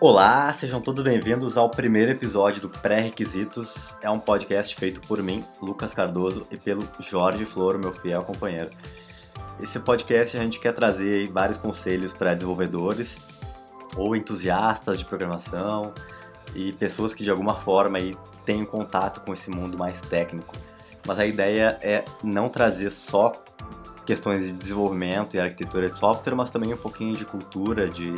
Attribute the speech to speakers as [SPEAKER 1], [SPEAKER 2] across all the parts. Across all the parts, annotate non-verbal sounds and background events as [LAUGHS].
[SPEAKER 1] Olá, sejam todos bem-vindos ao primeiro episódio do Pré-Requisitos. É um podcast feito por mim, Lucas Cardoso, e pelo Jorge Flor, meu fiel companheiro. Esse podcast a gente quer trazer vários conselhos para desenvolvedores ou entusiastas de programação e pessoas que de alguma forma aí têm contato com esse mundo mais técnico. Mas a ideia é não trazer só questões de desenvolvimento e arquitetura de software, mas também um pouquinho de cultura, de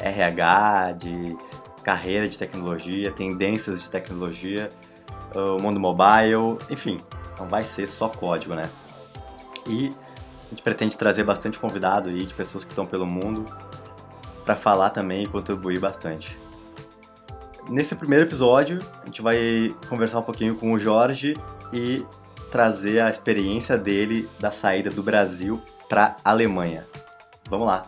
[SPEAKER 1] RH, de carreira de tecnologia, tendências de tecnologia, o mundo mobile, enfim, não vai ser só código, né? E a gente pretende trazer bastante convidado aí de pessoas que estão pelo mundo para falar também e contribuir bastante. Nesse primeiro episódio, a gente vai conversar um pouquinho com o Jorge e trazer a experiência dele da saída do Brasil para Alemanha. Vamos lá.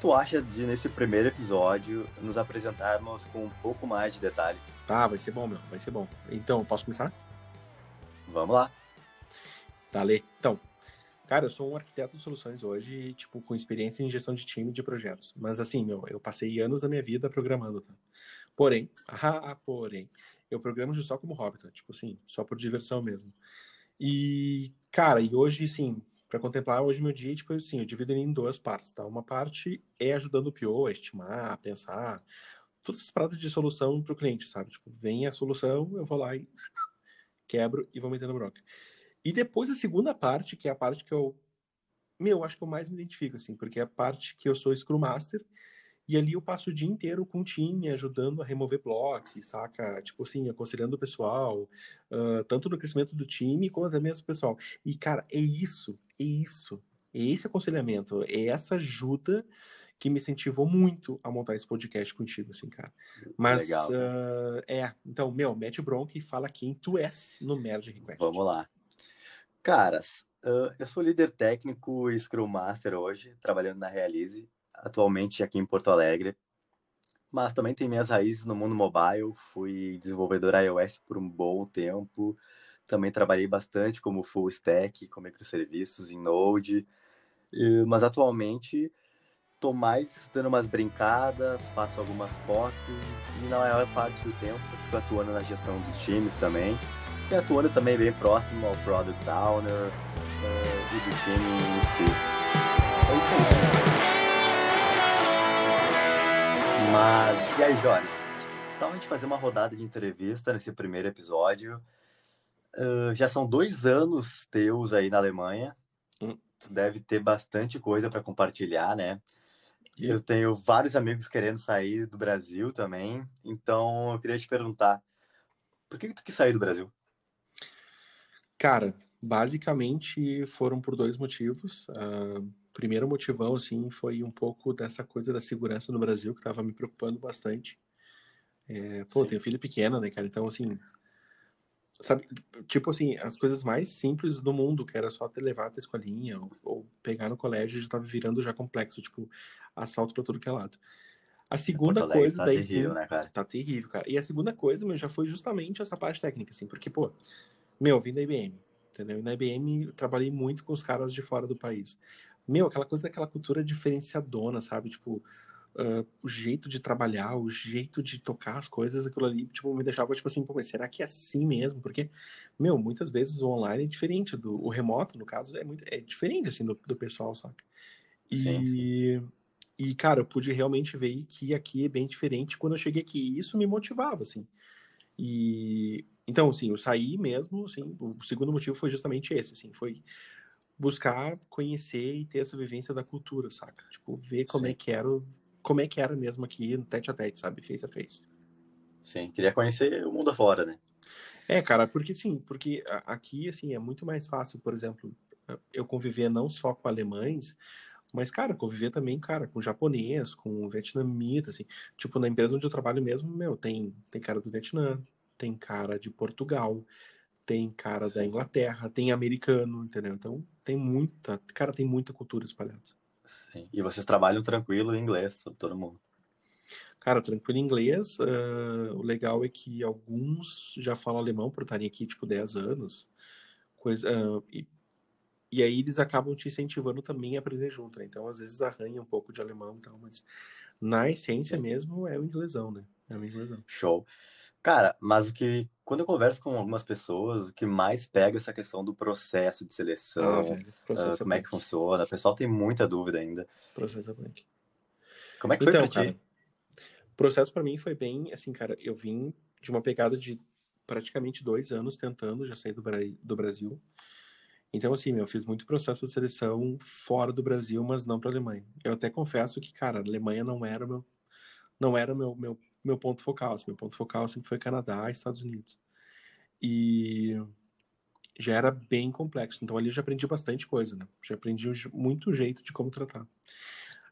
[SPEAKER 1] Tu acha de, nesse primeiro episódio, nos apresentarmos com um pouco mais de detalhe?
[SPEAKER 2] Tá, vai ser bom, meu, vai ser bom. Então, posso começar?
[SPEAKER 1] Vamos lá.
[SPEAKER 2] Tá, Lê. Então, cara, eu sou um arquiteto de soluções hoje, tipo, com experiência em gestão de time de projetos. Mas assim, meu, eu passei anos da minha vida programando, tá? Porém, [LAUGHS] ah, porém, eu programo só como hobby, tá? Tipo assim, só por diversão mesmo. E, cara, e hoje, sim, para contemplar hoje meu dia, tipo assim, eu divido ele em duas partes, tá? Uma parte é ajudando o PO a estimar, a pensar, todas as paradas de solução para o cliente, sabe? Tipo, vem a solução, eu vou lá e quebro e vou metendo bronca. E depois a segunda parte, que é a parte que eu, meu, acho que eu mais me identifico, assim, porque é a parte que eu sou Scrum Master e ali eu passo o dia inteiro com o time, ajudando a remover blocos, saca? Tipo assim, aconselhando o pessoal, uh, tanto no crescimento do time, quanto até mesmo o pessoal. E, cara, é isso, é isso. É esse aconselhamento, é essa ajuda que me incentivou muito a montar esse podcast contigo, assim, cara. Mas, Legal, uh, é, então, meu, mete bronca e fala quem tu és no Merge Request.
[SPEAKER 1] Vamos lá. Caras, uh, eu sou líder técnico e Scrum Master hoje, trabalhando na Realize atualmente aqui em Porto Alegre, mas também tem minhas raízes no mundo mobile. Fui desenvolvedor iOS por um bom tempo. Também trabalhei bastante como full stack, com microserviços em Node. Mas atualmente estou mais dando umas brincadas, faço algumas POCs e na maior parte do tempo fico atuando na gestão dos times também. E atuando também bem próximo ao Product Owner uh, e do time em si. É isso aí. Mas, e aí, Jorge? Então a gente fazer uma rodada de entrevista nesse primeiro episódio. Uh, já são dois anos teus aí na Alemanha. Hum. Tu deve ter bastante coisa para compartilhar, né? Eu tenho vários amigos querendo sair do Brasil também. Então eu queria te perguntar: por que, que tu quis sair do Brasil?
[SPEAKER 2] Cara, basicamente foram por dois motivos. Uh, primeiro motivão, assim, foi um pouco dessa coisa da segurança no Brasil, que estava me preocupando bastante. É, pô, Sim. tenho filho pequeno, né, cara? Então, assim, sabe, tipo assim, as coisas mais simples do mundo, que era só ter levado a escolinha ou, ou, pegar no colégio, já estava virando já complexo, tipo, assalto para tudo que é lado. A segunda coisa tá daí terrível, sim, né, cara? tá terrível, cara. E a segunda coisa, meu, já foi justamente essa parte técnica, assim, porque, pô, meu, vim da IBM, entendeu? E na IBM eu trabalhei muito com os caras de fora do país meu, aquela coisa daquela cultura diferenciadona, sabe? Tipo, uh, o jeito de trabalhar, o jeito de tocar as coisas, aquilo ali, tipo, me deixava, tipo assim, pô, mas será que é assim mesmo? Porque, meu, muitas vezes o online é diferente do, o remoto, no caso, é muito, é diferente, assim, do, do pessoal, saca? E, sim, sim. e, cara, eu pude realmente ver que aqui é bem diferente quando eu cheguei aqui, e isso me motivava, assim. E, então, assim, eu saí mesmo, assim, o segundo motivo foi justamente esse, assim, foi buscar conhecer e ter essa vivência da cultura, saca? Tipo, ver como Sim. é que era, como é que era mesmo aqui no tete a tete, sabe? Face a face.
[SPEAKER 1] Sim, queria conhecer o mundo afora, né?
[SPEAKER 2] É, cara, porque sim, porque aqui, assim, é muito mais fácil, por exemplo, eu conviver não só com alemães, mas, cara, conviver também, cara, com japonês, com vietnamita, assim. Tipo, na empresa onde eu trabalho mesmo, meu, tem, tem cara do Vietnã, tem cara de Portugal, tem cara Sim. da Inglaterra, tem americano, entendeu? Então tem muita, cara, tem muita cultura espalhada.
[SPEAKER 1] Sim. E vocês trabalham tranquilo em inglês, todo mundo?
[SPEAKER 2] Cara, tranquilo em inglês. Uh, o legal é que alguns já falam alemão por estarem aqui, tipo, 10 anos. Coisa, uh, e, e aí eles acabam te incentivando também a aprender junto, né? Então, às vezes, arranha um pouco de alemão e tal, mas na essência mesmo é o inglesão, né? É o inglesão.
[SPEAKER 1] Show. Cara, mas o que quando eu converso com algumas pessoas, o que mais pega é essa questão do processo de seleção, ah, velho, processo uh, como é que funciona. O pessoal tem muita dúvida ainda.
[SPEAKER 2] Processo é
[SPEAKER 1] Como é que foi então, pra
[SPEAKER 2] ti? o processo para mim foi bem, assim, cara, eu vim de uma pegada de praticamente dois anos tentando já sair do, do Brasil. Então, assim, eu fiz muito processo de seleção fora do Brasil, mas não para Alemanha. Eu até confesso que, cara, a Alemanha não era meu, não era meu, meu meu ponto focal. Assim, meu ponto focal sempre foi Canadá Estados Unidos. E já era bem complexo. Então ali eu já aprendi bastante coisa, né? Já aprendi muito jeito de como tratar.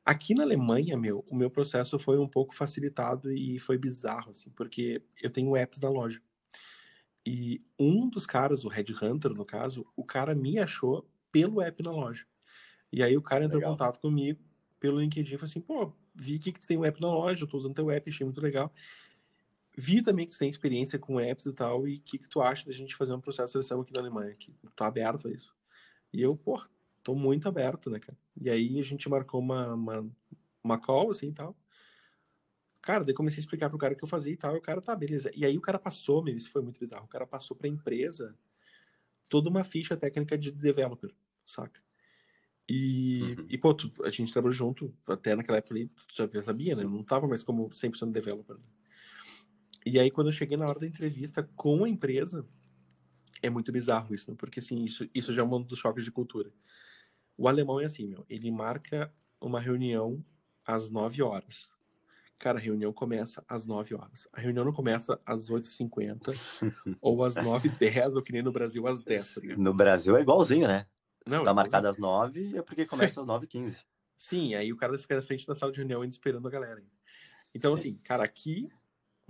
[SPEAKER 2] Aqui na Alemanha, meu, o meu processo foi um pouco facilitado e foi bizarro, assim, porque eu tenho apps na loja. E um dos caras, o Red Hunter, no caso, o cara me achou pelo app na loja. E aí o cara entrou Legal. em contato comigo pelo LinkedIn e falou assim, pô, vi que tu tem um app na loja, eu tô usando teu app, achei muito legal. Vi também que tu tem experiência com apps e tal, e o que, que tu acha da gente fazer um processo de seleção aqui na Alemanha? Que tá aberto a isso. E eu, pô, tô muito aberto, né, cara? E aí a gente marcou uma, uma, uma call, assim, e tal. Cara, daí comecei a explicar pro cara o que eu fazia e tal, e o cara, tá, beleza. E aí o cara passou, meu, isso foi muito bizarro, o cara passou pra empresa toda uma ficha técnica de developer, saca? E, uhum. e pô, tu, a gente trabalhou junto, até naquela época ali, tu já sabia, né? Eu não tava mais como 100% developer. Né? E aí, quando eu cheguei na hora da entrevista com a empresa, é muito bizarro isso, né? Porque, assim, isso, isso já é um dos choques de cultura. O alemão é assim, meu, ele marca uma reunião às 9 horas. Cara, a reunião começa às 9 horas. A reunião não começa às 8h50 [LAUGHS] ou às 9h10, ou que nem no Brasil, às 10. Tá
[SPEAKER 1] no Brasil é igualzinho, né? Não, está marcado às 9 é porque começa às 9h15.
[SPEAKER 2] Sim, aí o cara fica na frente da sala de reunião esperando a galera. Então, Sim. assim, cara, aqui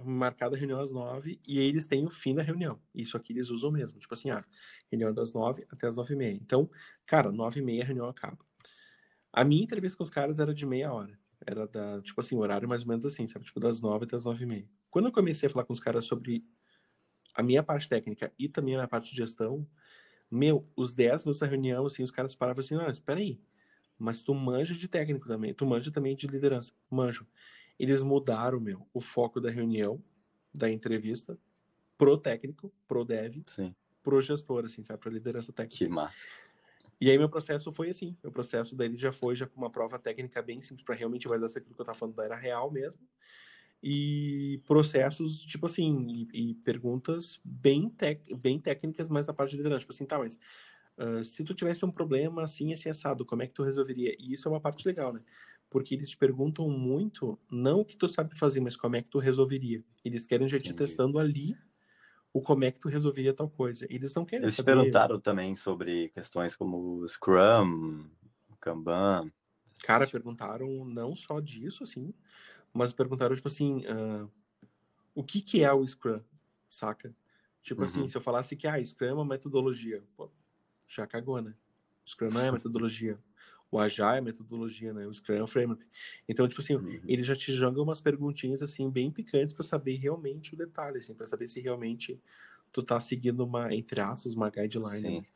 [SPEAKER 2] marcada a reunião às 9 e eles têm o fim da reunião. Isso aqui eles usam mesmo. Tipo assim, ah, reunião das 9 até as 9 e meia. Então, cara, 9 e meia a reunião acaba. A minha entrevista com os caras era de meia hora. Era da, tipo assim, horário mais ou menos assim, sabe? Tipo, das 9 até as 9 e meia. Quando eu comecei a falar com os caras sobre a minha parte técnica e também a minha parte de gestão, meu, os 10 minutos da reunião, assim, os caras paravam assim, ah, espera aí, mas tu manja de técnico também, tu manja também de liderança, manjo. Eles mudaram, meu, o foco da reunião, da entrevista, pro técnico, pro dev,
[SPEAKER 1] Sim.
[SPEAKER 2] pro gestor, assim, sabe, pra liderança técnica.
[SPEAKER 1] Que massa.
[SPEAKER 2] E aí meu processo foi assim, meu processo dele já foi já com uma prova técnica bem simples para realmente validar se aquilo que eu tava falando da era real mesmo e processos, tipo assim, e, e perguntas bem, tec, bem técnicas, mas na parte de liderança. Tipo assim, tá, mas uh, se tu tivesse um problema assim, assim, assado, como é que tu resolveria? E isso é uma parte legal, né? Porque eles te perguntam muito, não o que tu sabe fazer, mas como é que tu resolveria. Eles querem já te testando ali o como é que tu resolveria tal coisa. Eles não querem
[SPEAKER 1] Eles
[SPEAKER 2] saber...
[SPEAKER 1] perguntaram também sobre questões como Scrum, Kanban.
[SPEAKER 2] Cara, perguntaram não só disso, assim, mas perguntaram, tipo assim, uh, o que que é o Scrum, saca? Tipo assim, uhum. assim, se eu falasse que, ah, Scrum é uma metodologia, pô, já cagou, né? O Scrum não é metodologia. O Agile é metodologia, né? O Scrum é um framework. Então, tipo assim, uhum. ele já te joga umas perguntinhas, assim, bem picantes para saber realmente o detalhe, assim, para saber se realmente tu tá seguindo uma, entre aspas, uma guideline. Sim. Né?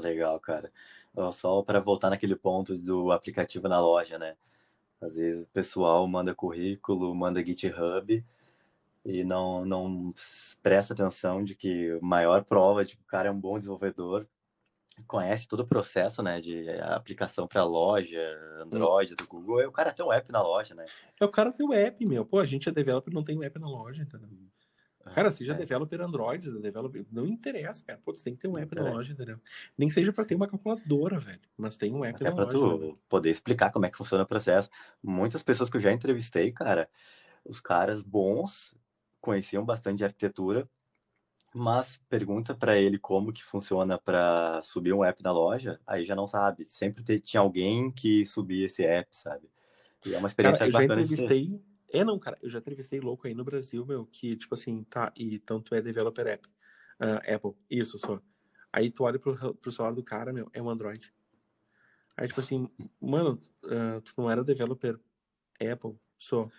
[SPEAKER 1] Legal, cara. Só para voltar naquele ponto do aplicativo na loja, né? Às vezes o pessoal manda currículo, manda GitHub e não, não presta atenção de que a maior prova de que o cara é um bom desenvolvedor conhece todo o processo, né, de aplicação para loja, Android do Google, o cara ter um app na loja, né?
[SPEAKER 2] É o cara ter o um app, meu. Pô, a gente é developer, não tem um app na loja, entendeu? Cara, seja é. developer Android, developer, não interessa, cara. Pô, você tem que ter um app na loja, entendeu? Nem seja para ter uma calculadora, velho, mas tem um app Até na
[SPEAKER 1] pra loja. tu poder explicar como é que funciona o processo. Muitas pessoas que eu já entrevistei, cara, os caras bons conheciam bastante de arquitetura, mas pergunta para ele como que funciona para subir um app na loja, aí já não sabe. Sempre tinha alguém que subia esse app, sabe? E é uma experiência
[SPEAKER 2] cara, eu bacana. Já entrevistei é, não, cara, eu já entrevistei louco aí no Brasil, meu, que, tipo assim, tá, e tanto é developer app. Uh, Apple, isso, sou. Aí tu olha pro, pro celular do cara, meu, é um Android. Aí, tipo assim, mano, uh, tu não era developer Apple, sou.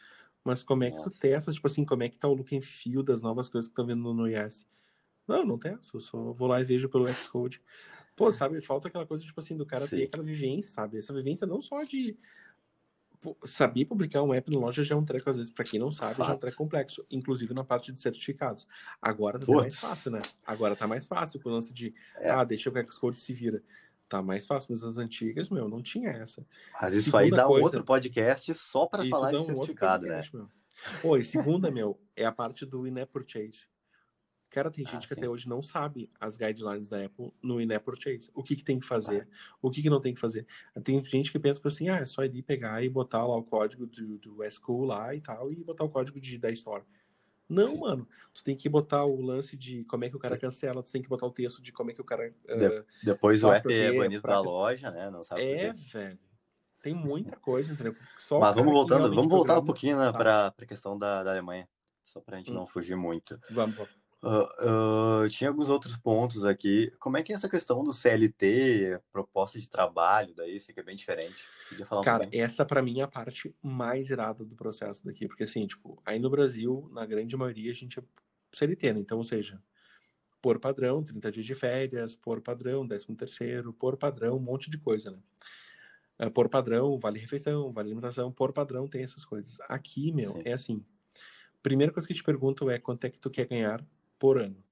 [SPEAKER 2] Mas como é que tu testa, tipo assim, como é que tá o look and feel das novas coisas que estão vendo no iOS? Não, não testo, só vou lá e vejo pelo Xcode. Pô, [LAUGHS] sabe, falta aquela coisa, tipo assim, do cara Sim. ter aquela vivência, sabe? Essa vivência não só de saber publicar um app na loja já é um treco, às vezes, para quem não sabe, Fato. já é um treco complexo, inclusive na parte de certificados. Agora tá mais fácil, né? Agora tá mais fácil com o lance de, é. ah, deixa o Xcode se vira tá mais fácil, mas as antigas, meu, não tinha essa.
[SPEAKER 1] Mas isso segunda aí dá coisa, outro podcast só para falar de um certificado, né? podcast, né?
[SPEAKER 2] Meu. Oi, segunda, meu, é a parte do in-app purchase. Cara, tem gente ah, que sim. até hoje não sabe as guidelines da Apple no in-app purchase. O que, que tem que fazer, ah. o que, que não tem que fazer. Tem gente que pensa assim, ah, é só ir pegar e botar lá o código do, do SQL lá e tal, e botar o código de, da Store. Não, Sim. mano. Tu tem que botar o lance de como é que o cara cancela, tu tem que botar o texto de como é que o cara.
[SPEAKER 1] De, uh, depois o app é banido da loja, né? Não sabe
[SPEAKER 2] É, velho. Tem muita coisa, entendeu?
[SPEAKER 1] Só Mas vamos voltando, vamos voltar programa. um pouquinho né, tá. para a questão da, da Alemanha. Só para a gente hum. não fugir muito.
[SPEAKER 2] Vamos, vamos.
[SPEAKER 1] Uh, uh, tinha alguns outros pontos aqui. Como é que é essa questão do CLT, proposta de trabalho, daí, isso que é bem diferente?
[SPEAKER 2] Cara, essa para mim é a parte mais irada do processo daqui, porque assim, tipo, aí no Brasil, na grande maioria, a gente é CLT, né? Então, ou seja, por padrão, 30 dias de férias, por padrão, 13 terceiro, por padrão, um monte de coisa, né? Uh, por padrão, vale refeição, vale alimentação, por padrão tem essas coisas. Aqui, meu, Sim. é assim. Primeira coisa que te pergunto é quanto é que tu quer ganhar por ano.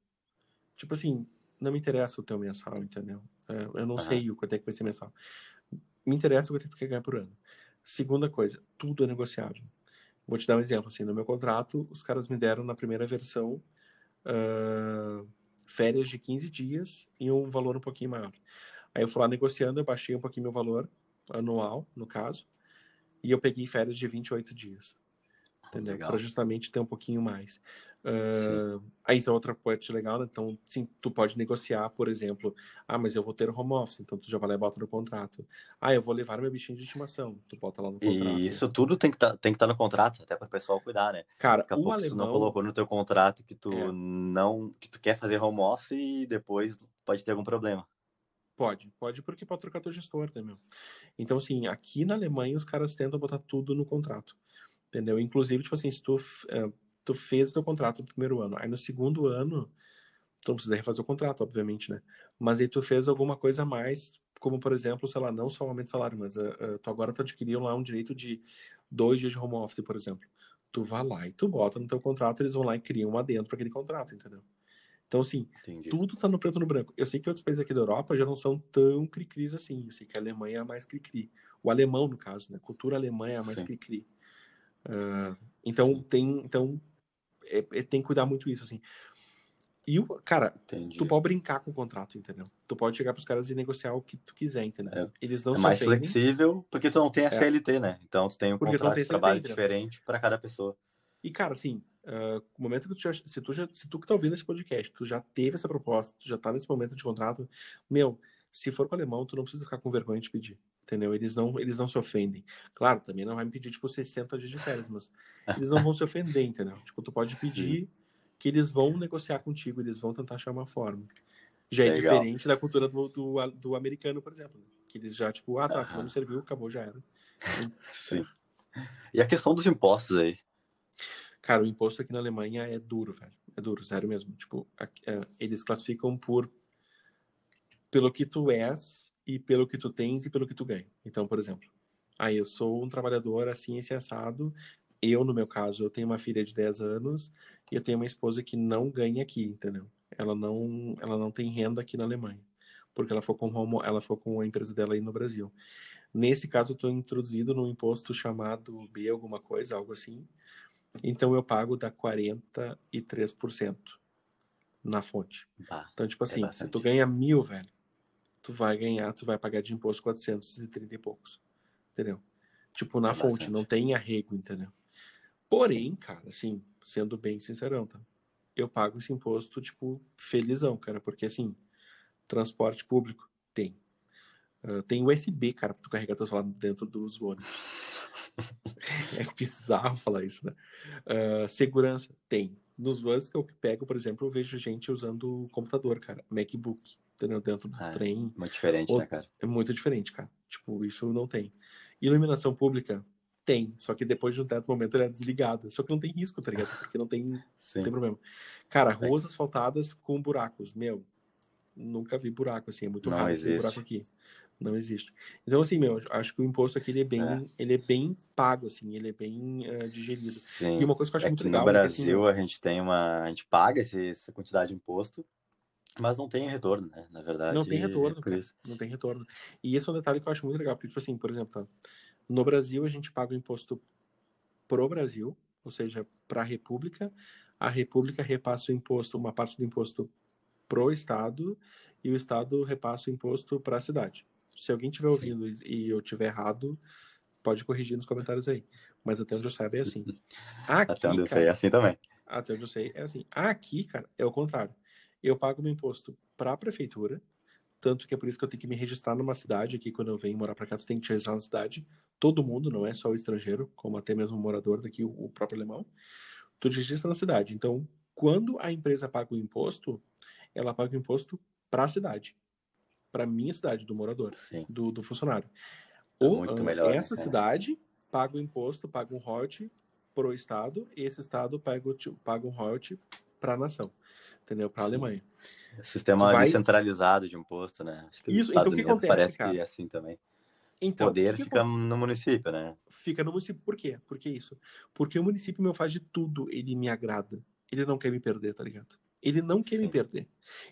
[SPEAKER 2] Tipo assim, não me interessa o teu mensal, entendeu? É, eu não uhum. sei o quanto é que vai ser mensal. Me interessa o quanto é que tu quer ganhar por ano. Segunda coisa, tudo é negociável. Vou te dar um exemplo, assim, no meu contrato, os caras me deram na primeira versão uh, férias de 15 dias e um valor um pouquinho maior. Aí eu fui lá negociando, eu baixei um pouquinho meu valor anual, no caso, e eu peguei férias de 28 dias entendeu? Para justamente ter um pouquinho mais. Uh, aí isso é outra parte legal, né? Então, sim, tu pode negociar, por exemplo, ah, mas eu vou ter home office, então tu já vai lá e bota no contrato. Ah, eu vou levar meu bichinho de estimação, tu bota lá no contrato.
[SPEAKER 1] E isso tudo tem que tá, estar tá no contrato, até para o pessoal cuidar, né?
[SPEAKER 2] Cara,
[SPEAKER 1] Daqui a pouco alemão... tu não colocou no teu contrato que tu é. não, que tu quer fazer home office e depois pode ter algum problema.
[SPEAKER 2] Pode, pode porque pode trocar teu gestor, né, meu? Então, assim, aqui na Alemanha os caras tentam botar tudo no contrato entendeu? Inclusive, tipo assim, se tu, uh, tu fez o teu contrato no primeiro ano, aí no segundo ano, tu não precisa refazer o contrato, obviamente, né? Mas aí tu fez alguma coisa a mais, como, por exemplo, sei lá, não só o aumento de salário, mas uh, tu agora tu adquiriu lá um direito de dois dias de home office, por exemplo. Tu vai lá e tu bota no teu contrato, eles vão lá e criam um adendo para aquele contrato, entendeu? Então, assim, Entendi. tudo tá no preto no branco. Eu sei que outros países aqui da Europa já não são tão cri-cris assim. Eu sei que a Alemanha é a mais cri-cri. O alemão, no caso, né? A cultura alemã é a mais cri-cri. Uh, então tem, então é, é, tem que cuidar muito isso assim. E o cara, Entendi. tu pode brincar com o contrato, entendeu? Tu pode chegar pros caras e negociar o que tu quiser, entendeu? É,
[SPEAKER 1] Eles não é mais ofendem. flexível porque tu não tem a CLT, é. né? Então tu tem um porque contrato de trabalho CLT, diferente para cada pessoa.
[SPEAKER 2] E cara, assim, uh, no momento que tu já, se tu já, se tu que tá ouvindo esse podcast, tu já teve essa proposta, tu já tá nesse momento de contrato, meu, se for com alemão, tu não precisa ficar com vergonha de pedir entendeu? Eles não, eles não se ofendem. Claro, também não vai me pedir, tipo, 60 dias de férias, mas eles não vão se ofender, entendeu? Tipo, tu pode pedir Sim. que eles vão negociar contigo, eles vão tentar achar uma forma. Já é Legal. diferente da cultura do, do, do, americano, por exemplo, que eles já, tipo, ah, tá, se não me serviu, acabou, já era.
[SPEAKER 1] Sim. E a questão dos impostos aí?
[SPEAKER 2] Cara, o imposto aqui na Alemanha é duro, velho. É duro, sério mesmo. Tipo, é, eles classificam por pelo que tu és e pelo que tu tens e pelo que tu ganha. Então, por exemplo, aí eu sou um trabalhador assim, esse assado. Eu, no meu caso, eu tenho uma filha de 10 anos e eu tenho uma esposa que não ganha aqui, entendeu? Ela não, ela não tem renda aqui na Alemanha, porque ela foi com ela foi com a empresa dela aí no Brasil. Nesse caso, eu estou introduzido num imposto chamado B alguma coisa, algo assim. Então eu pago da 43% na fonte. Bah, então, tipo é assim, é se tu ganha mil, velho, tu vai ganhar, tu vai pagar de imposto 430 e poucos. Entendeu? Tipo, na é fonte, bastante. não tem arrego, entendeu? Porém, cara, assim, sendo bem sincerão, tá? Eu pago esse imposto, tipo, felizão, cara, porque assim, transporte público tem. Uh, tem USB, cara, pra tu carregar teu celular dentro dos ônibus. [LAUGHS] é bizarro falar isso, né? Uh, segurança tem. nos buses que eu pego, por exemplo, eu vejo gente usando computador, cara, MacBook, entendeu? Dentro do
[SPEAKER 1] Ah,
[SPEAKER 2] trem.
[SPEAKER 1] Muito diferente,
[SPEAKER 2] Ou-
[SPEAKER 1] né, cara?
[SPEAKER 2] É muito diferente, cara. Tipo, isso não tem. Iluminação pública? Tem, só que depois de um certo momento ela é desligada. Só que não tem risco, tá ligado? Porque não tem, [LAUGHS] não tem problema. Cara, ruas asfaltadas com buracos. Meu, nunca vi buraco assim. É muito
[SPEAKER 1] Não
[SPEAKER 2] raro ter buraco aqui. Não existe. Então, assim, meu, acho que o imposto aqui ele é bem,
[SPEAKER 1] É.
[SPEAKER 2] ele é bem pago, assim, ele é bem eh, digerido.
[SPEAKER 1] Sim.
[SPEAKER 2] E uma coisa que eu acho
[SPEAKER 1] É
[SPEAKER 2] muito legal
[SPEAKER 1] no
[SPEAKER 2] é que, assim,
[SPEAKER 1] Brasil a gente tem uma. A gente paga esse- essa quantidade de imposto, mas não tem retorno, né? Na verdade.
[SPEAKER 2] Não tem retorno,
[SPEAKER 1] é
[SPEAKER 2] cara.
[SPEAKER 1] isso.
[SPEAKER 2] Não tem retorno. E esse é um detalhe que eu acho muito legal, porque, tipo assim, por exemplo, tá? no Brasil a gente paga o imposto pro Brasil, ou seja, para a República. A República repassa o imposto, uma parte do imposto pro Estado, e o Estado repassa o imposto para a cidade. Se alguém estiver
[SPEAKER 1] Sim.
[SPEAKER 2] ouvindo e e eu estiver errado, pode corrigir nos comentários aí. Mas até onde eu saiba é assim. [LAUGHS] Aqui,
[SPEAKER 1] Até onde eu
[SPEAKER 2] cara,
[SPEAKER 1] sei, é assim também.
[SPEAKER 2] até onde eu sei, é assim. Aqui, cara, é o contrário. Eu pago meu imposto para a prefeitura, tanto que é por isso que eu tenho que me registrar numa cidade aqui quando eu venho morar para cá, tu tem que te registrar na cidade. Todo mundo, não é só o estrangeiro, como até mesmo o morador daqui, o, o próprio alemão. Tu te registra na cidade. Então, quando a empresa paga o imposto, ela paga o imposto para a cidade, para minha cidade, do morador do, do funcionário.
[SPEAKER 1] É
[SPEAKER 2] Ou
[SPEAKER 1] muito
[SPEAKER 2] ah,
[SPEAKER 1] melhor, né,
[SPEAKER 2] essa cidade paga o imposto, paga um royalty pro estado, e esse estado paga, o paga um royalty para a nação, entendeu? Para a. Alemanha.
[SPEAKER 1] Sistema
[SPEAKER 2] Tu vais-
[SPEAKER 1] descentralizado de imposto, né? Acho que
[SPEAKER 2] Isso, então o que
[SPEAKER 1] Unidos
[SPEAKER 2] acontece,
[SPEAKER 1] parece
[SPEAKER 2] cara?
[SPEAKER 1] que é assim também. O
[SPEAKER 2] Então,
[SPEAKER 1] poder
[SPEAKER 2] o que
[SPEAKER 1] fica no município, né?
[SPEAKER 2] fica no município. Por quê? Por que isso? Porque o município meu faz de tudo, ele me agrada. Ele não quer me perder, tá ligado? Ele não quer me
[SPEAKER 1] Sim.
[SPEAKER 2] perder.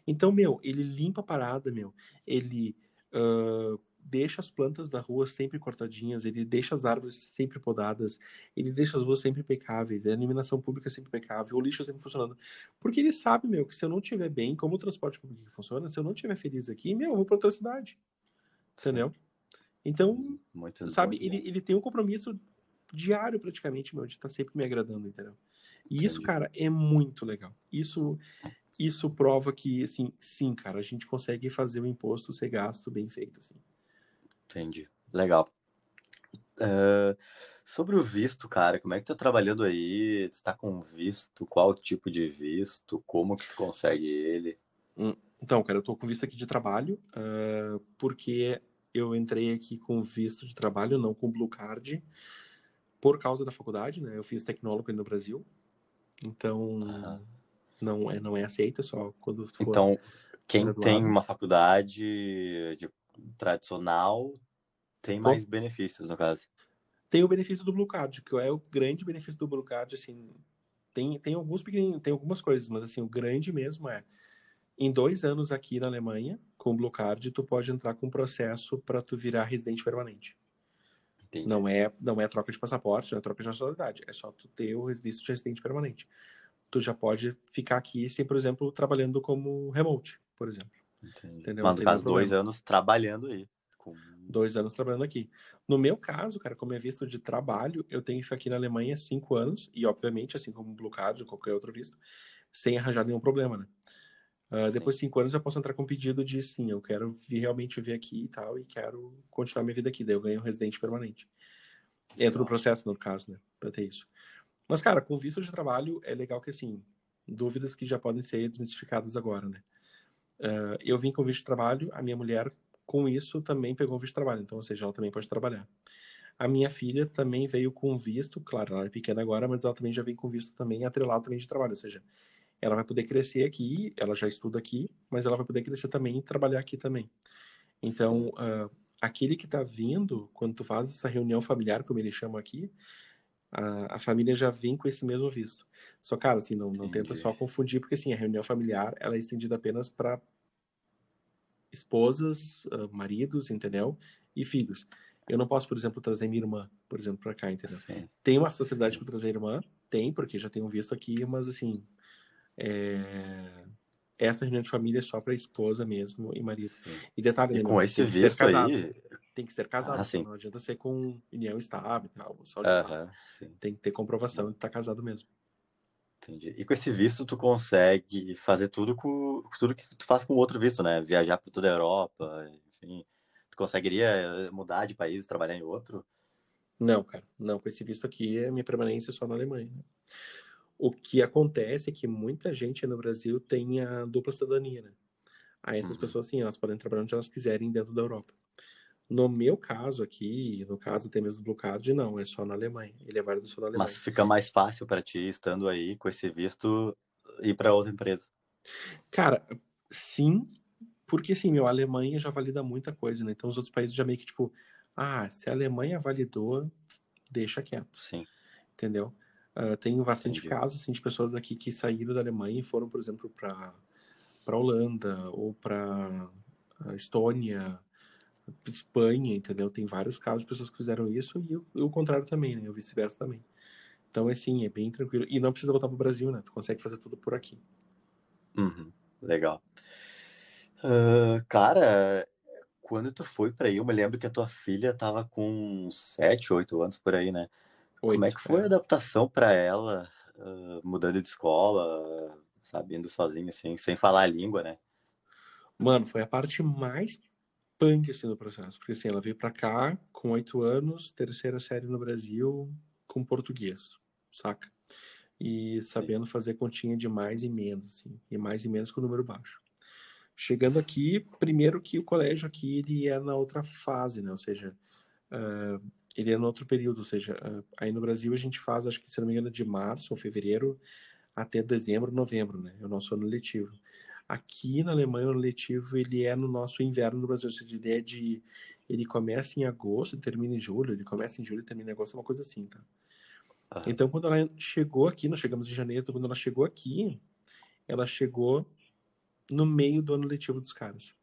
[SPEAKER 2] Então, meu, ele limpa a parada, meu. Ele ah, deixa as plantas da rua sempre cortadinhas, ele deixa as árvores sempre podadas, ele deixa as ruas sempre impecáveis, a iluminação pública sempre impecável, o lixo sempre funcionando. Porque ele sabe, meu, que se eu não estiver bem, como o transporte público funciona, se eu não estiver feliz aqui, meu, eu vou para outra cidade. Entendeu? Então,
[SPEAKER 1] Muito,
[SPEAKER 2] sabe,
[SPEAKER 1] muito
[SPEAKER 2] ele,
[SPEAKER 1] bom.
[SPEAKER 2] ele tem um compromisso diário praticamente, meu, de estar sempre me agradando, entendeu? E isso,
[SPEAKER 1] Entendi.
[SPEAKER 2] cara, é muito legal. Isso isso prova que, assim, sim, cara, a gente consegue fazer o imposto ser gasto bem feito, assim.
[SPEAKER 1] Entendi. Legal. Eh, sobre o visto, cara, como é que tu tá trabalhando aí? Tu tá com visto? Qual tipo de visto? Como que tu consegue ele?
[SPEAKER 2] Então, cara, eu tô com visto aqui de trabalho, ah, porque eu entrei aqui com visto de trabalho, não com Blue Card, por causa da faculdade, né? Eu fiz tecnólogo aí no Brasil, então não é não é aceito, é só quando tu for
[SPEAKER 1] Então, quem
[SPEAKER 2] graduado.
[SPEAKER 1] tem uma faculdade de- tradicional tem mais benefícios, no caso.
[SPEAKER 2] Tem o benefício do Blue Card, que é o grande benefício do Blue Card, assim, tem, tem alguns pequenininhos, tem algumas coisas, mas assim, o grande mesmo é, em dois anos aqui na Alemanha, com o Blue Card, tu pode entrar com um processo para tu virar residente permanente.
[SPEAKER 1] Entendi.
[SPEAKER 2] Não é, não é troca de passaporte, não é troca de nacionalidade, é só tu ter o visto de residente permanente. Tu já pode ficar aqui sem, por exemplo, trabalhando como remote, por exemplo.
[SPEAKER 1] Entendi.
[SPEAKER 2] Entendeu?
[SPEAKER 1] Mas
[SPEAKER 2] nenhum
[SPEAKER 1] dois anos trabalhando aí. Com...
[SPEAKER 2] dois anos trabalhando aqui. No meu caso, cara, como é visto de trabalho, eu tenho isso aqui na Alemanha cinco anos, e obviamente, assim como o Blue Card ou qualquer outro visto, sem arranjar nenhum problema, né?
[SPEAKER 1] Sim.
[SPEAKER 2] depois de cinco anos eu posso entrar com pedido de sim, eu quero vir, realmente vir aqui e tal, e quero continuar minha vida aqui, daí eu ganho um residente permanente. Entro no processo, no caso, né? Pra ter isso. Mas, cara, com visto de trabalho é legal que, assim, dúvidas que já podem ser desmistificadas agora, né? Ah, eu vim com visto de trabalho, a minha mulher, com isso, também pegou visto de trabalho, então, ou seja, ela também pode trabalhar. A minha filha também veio com visto, claro, ela é pequena agora, mas ela também já vem com visto também atrelado também de trabalho, ou seja, ela vai poder crescer aqui, ela já estuda aqui, mas ela vai poder crescer também e trabalhar aqui também. Então, ah, aquele que está vindo, quando tu faz essa reunião familiar, como eles chamam aqui, a, a família já vem com esse mesmo visto. Só, cara, assim, não, não tenta só confundir, porque assim, a reunião familiar ela é estendida apenas para esposas, ah, maridos, entendeu? E filhos. Eu não posso, por exemplo, trazer minha irmã, por exemplo, para cá, entendeu?
[SPEAKER 1] Sim.
[SPEAKER 2] Tem uma sociedade para trazer irmã? Tem, porque já tem um visto aqui, mas assim. é, Essa reunião de família é só para esposa mesmo e marido.
[SPEAKER 1] sim.
[SPEAKER 2] E detalhe,
[SPEAKER 1] E
[SPEAKER 2] né,
[SPEAKER 1] com esse visto aí.
[SPEAKER 2] Tem que ser casado,
[SPEAKER 1] Ah,
[SPEAKER 2] não adianta ser com união estável e tal. Só Tem que ter comprovação de estar casado mesmo.
[SPEAKER 1] entendi. E com esse visto tu consegue fazer tudo com tudo que tu faz com outro visto, né? Viajar por toda a Europa, enfim. Tu conseguiria eh, mudar de país e trabalhar em outro?
[SPEAKER 2] Não, cara, não. Com esse visto aqui, a minha permanência é só na Alemanha. né? O que acontece é que muita gente no Brasil tem a dupla cidadania, né? Aí essas uhum. pessoas, sim, elas podem trabalhar onde elas quiserem dentro da Europa. No meu caso aqui, no caso até mesmo do Blue Card, não, é só na Alemanha. Ele é válido só na Alemanha.
[SPEAKER 1] Mas fica mais fácil para ti, estando aí com esse visto, ir para outra empresa.
[SPEAKER 2] Cara, sim, porque assim, meu, a Alemanha já valida muita coisa, né? Então os outros países já meio que tipo, ah, se a Alemanha validou, deixa quieto.
[SPEAKER 1] Sim.
[SPEAKER 2] Entendeu? Uh, tenho bastante Entendi. casos assim, de pessoas aqui que saíram da Alemanha e foram, por exemplo, para para Holanda ou para Estônia, Espanha, entendeu? Tem vários casos de pessoas que fizeram isso e o, e o contrário também, né? O vice-versa também. Então, assim, é bem tranquilo. E não precisa voltar para o Brasil, né? Tu consegue fazer tudo por aqui.
[SPEAKER 1] Uhum, legal. Uh, cara, quando tu foi para aí, eu me lembro que a tua filha tava com 7, 8 anos por aí, né? 8, Como é que foi é. a adaptação para ela, uh, mudando de escola, sabe, indo sozinha, assim, sem falar a língua, né?
[SPEAKER 2] Mano, foi a parte mais punk, assim, do processo. Porque, assim, ela veio para cá com 8 anos, terceira série no Brasil, com português saca? E sabendo Sim. fazer continha de mais e menos, assim, e mais e menos com número baixo. Chegando aqui, primeiro que o colégio aqui ele é na outra fase, né? Ou seja, uh, ele é no outro período, ou seja, uh, aí no Brasil a gente faz, acho que se não me engano, de março ou fevereiro até dezembro, novembro, né? É o nosso ano letivo. Aqui na Alemanha, o ano letivo ele é no nosso inverno no Brasil, ou seja, ele é de ele começa em agosto, termina em julho, ele começa em julho e termina em agosto, é uma coisa assim, tá? Então, quando ela chegou aqui, nós chegamos em janeiro, então, quando ela chegou aqui, ela chegou no meio do ano letivo dos caras.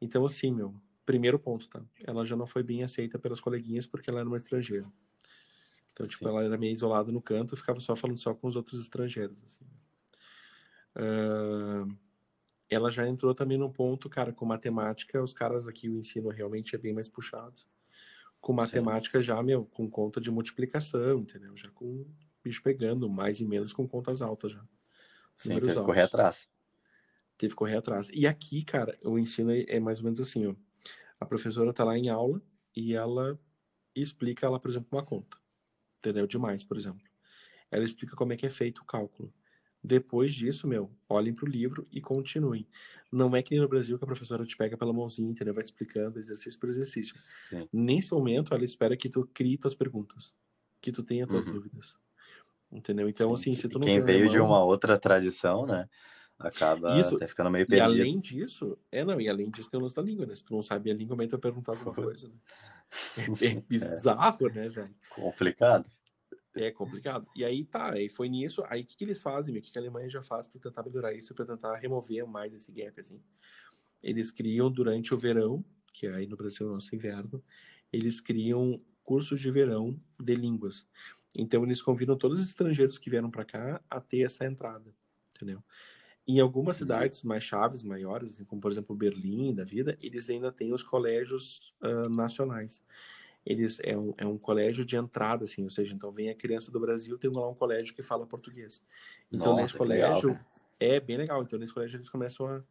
[SPEAKER 2] Então, assim, meu, primeiro ponto, tá? Ela já não foi bem aceita pelas coleguinhas porque ela era uma estrangeira. Então, tipo, Sim. tipo, ela era meio isolada no canto e ficava só falando só com os outros estrangeiros, assim. Uh, ela já entrou também num ponto, cara, com matemática, os caras aqui, o ensino realmente é bem mais puxado com matemática Sim. já, meu, com conta de multiplicação, entendeu? Já com bicho pegando, mais e menos com contas altas já.
[SPEAKER 1] Sim, teve que correr atrás.
[SPEAKER 2] Teve que correr atrás. E aqui, cara, o ensino é, é mais ou menos assim, ó. A professora tá lá em aula e ela explica ela, por exemplo, uma conta. Entendeu? Demais, por exemplo. Ela explica como é que é feito o cálculo. Depois disso, meu, olhem para o livro e continuem. Não é que nem no Brasil que a professora te pega pela mãozinha, entendeu? Vai te explicando exercício por exercício. Sim. Nesse momento, ela espera que tu crie tuas perguntas, que tu tenha tuas uhum. dúvidas. Entendeu? Então, Sim. assim, se tu não
[SPEAKER 1] Quem veio mão... de uma outra tradição, né? Acaba Isso. até ficando meio perdido.
[SPEAKER 2] E além disso, é não, e além disso tem o lance da língua, né? Se tu não sabe a língua, também tu vai perguntar alguma [LAUGHS] coisa, né? É, é bizarro, é. né, velho?
[SPEAKER 1] Complicado.
[SPEAKER 2] É complicado. E aí tá, aí foi nisso. Aí o que, que eles fazem, o que, que a Alemanha já faz para tentar melhorar isso, para tentar remover mais esse gap, assim? Eles criam durante o verão, que aí no Brasil é o nosso inverno, eles criam cursos de verão de línguas. Então eles convidam todos os estrangeiros que vieram para cá a ter essa entrada, entendeu? Em algumas cidades mais chaves, maiores, assim, como por exemplo Berlim da vida, eles ainda têm os colégios uh, nacionais eles é um, é um colégio de entrada, assim, ou seja, então vem a criança do Brasil, tem lá um colégio que fala português. Então Nossa, nesse colégio legal, é bem legal. Então nesse colégio eles começam a